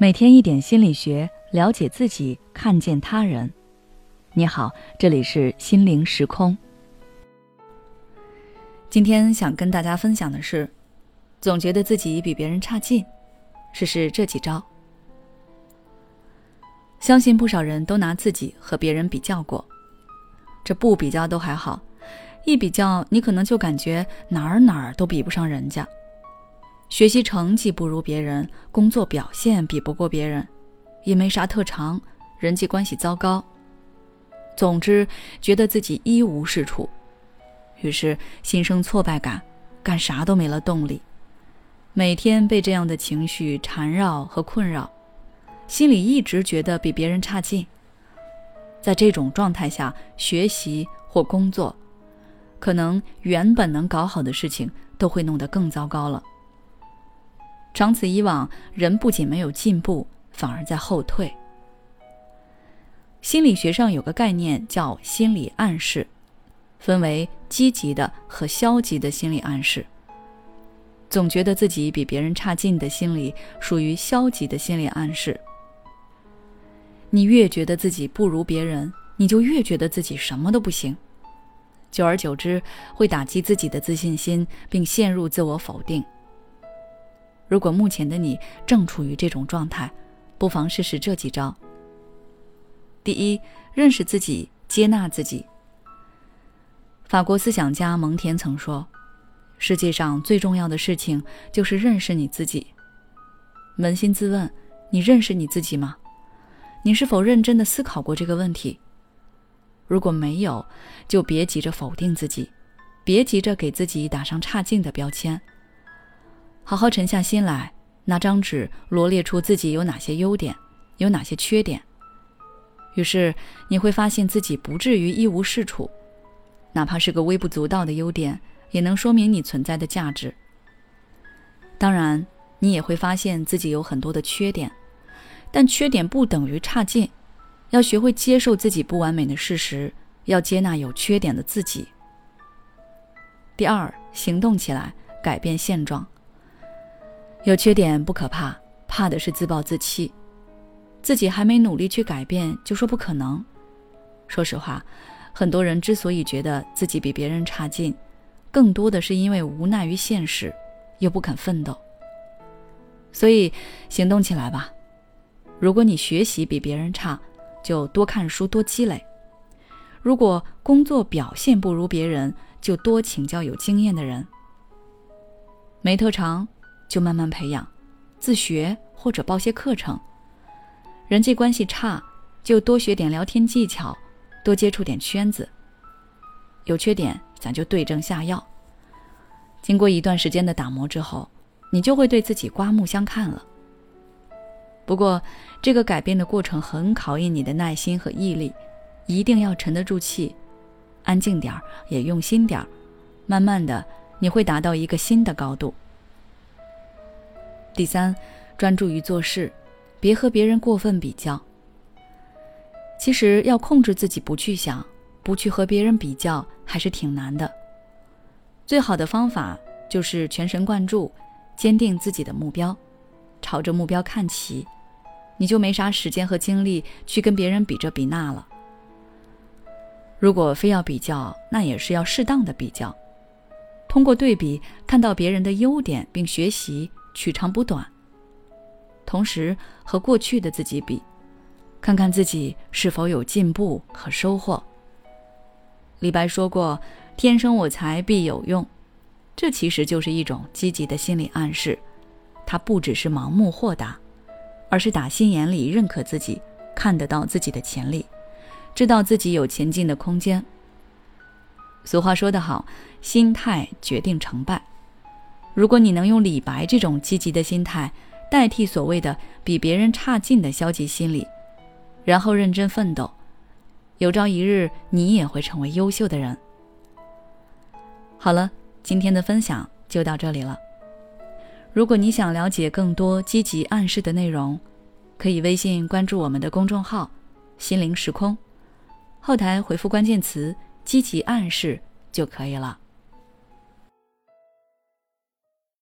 每天一点心理学，了解自己，看见他人。你好，这里是心灵时空。今天想跟大家分享的是，总觉得自己比别人差劲，试试这几招。相信不少人都拿自己和别人比较过，这不比较都还好，一比较你可能就感觉哪儿哪儿都比不上人家。学习成绩不如别人，工作表现比不过别人，也没啥特长，人际关系糟糕。总之，觉得自己一无是处，于是心生挫败感，干啥都没了动力，每天被这样的情绪缠绕和困扰，心里一直觉得比别人差劲。在这种状态下，学习或工作，可能原本能搞好的事情都会弄得更糟糕了。长此以往，人不仅没有进步，反而在后退。心理学上有个概念叫心理暗示，分为积极的和消极的心理暗示。总觉得自己比别人差劲的心理属于消极的心理暗示。你越觉得自己不如别人，你就越觉得自己什么都不行，久而久之会打击自己的自信心，并陷入自我否定。如果目前的你正处于这种状态，不妨试试这几招。第一，认识自己，接纳自己。法国思想家蒙田曾说：“世界上最重要的事情就是认识你自己。”扪心自问，你认识你自己吗？你是否认真的思考过这个问题？如果没有，就别急着否定自己，别急着给自己打上差劲的标签。好好沉下心来，拿张纸罗列出自己有哪些优点，有哪些缺点。于是你会发现自己不至于一无是处，哪怕是个微不足道的优点，也能说明你存在的价值。当然，你也会发现自己有很多的缺点，但缺点不等于差劲，要学会接受自己不完美的事实，要接纳有缺点的自己。第二，行动起来，改变现状。有缺点不可怕，怕的是自暴自弃，自己还没努力去改变就说不可能。说实话，很多人之所以觉得自己比别人差劲，更多的是因为无奈于现实，又不肯奋斗。所以行动起来吧。如果你学习比别人差，就多看书多积累；如果工作表现不如别人，就多请教有经验的人。没特长。就慢慢培养，自学或者报些课程。人际关系差，就多学点聊天技巧，多接触点圈子。有缺点，咱就对症下药。经过一段时间的打磨之后，你就会对自己刮目相看了。不过，这个改变的过程很考验你的耐心和毅力，一定要沉得住气，安静点儿，也用心点儿。慢慢的，你会达到一个新的高度。第三，专注于做事，别和别人过分比较。其实要控制自己不去想，不去和别人比较，还是挺难的。最好的方法就是全神贯注，坚定自己的目标，朝着目标看齐，你就没啥时间和精力去跟别人比这比那了。如果非要比较，那也是要适当的比较，通过对比看到别人的优点，并学习。取长补短，同时和过去的自己比，看看自己是否有进步和收获。李白说过：“天生我材必有用。”这其实就是一种积极的心理暗示，他不只是盲目豁达，而是打心眼里认可自己，看得到自己的潜力，知道自己有前进的空间。俗话说得好：“心态决定成败。”如果你能用李白这种积极的心态代替所谓的比别人差劲的消极心理，然后认真奋斗，有朝一日你也会成为优秀的人。好了，今天的分享就到这里了。如果你想了解更多积极暗示的内容，可以微信关注我们的公众号“心灵时空”，后台回复关键词“积极暗示”就可以了。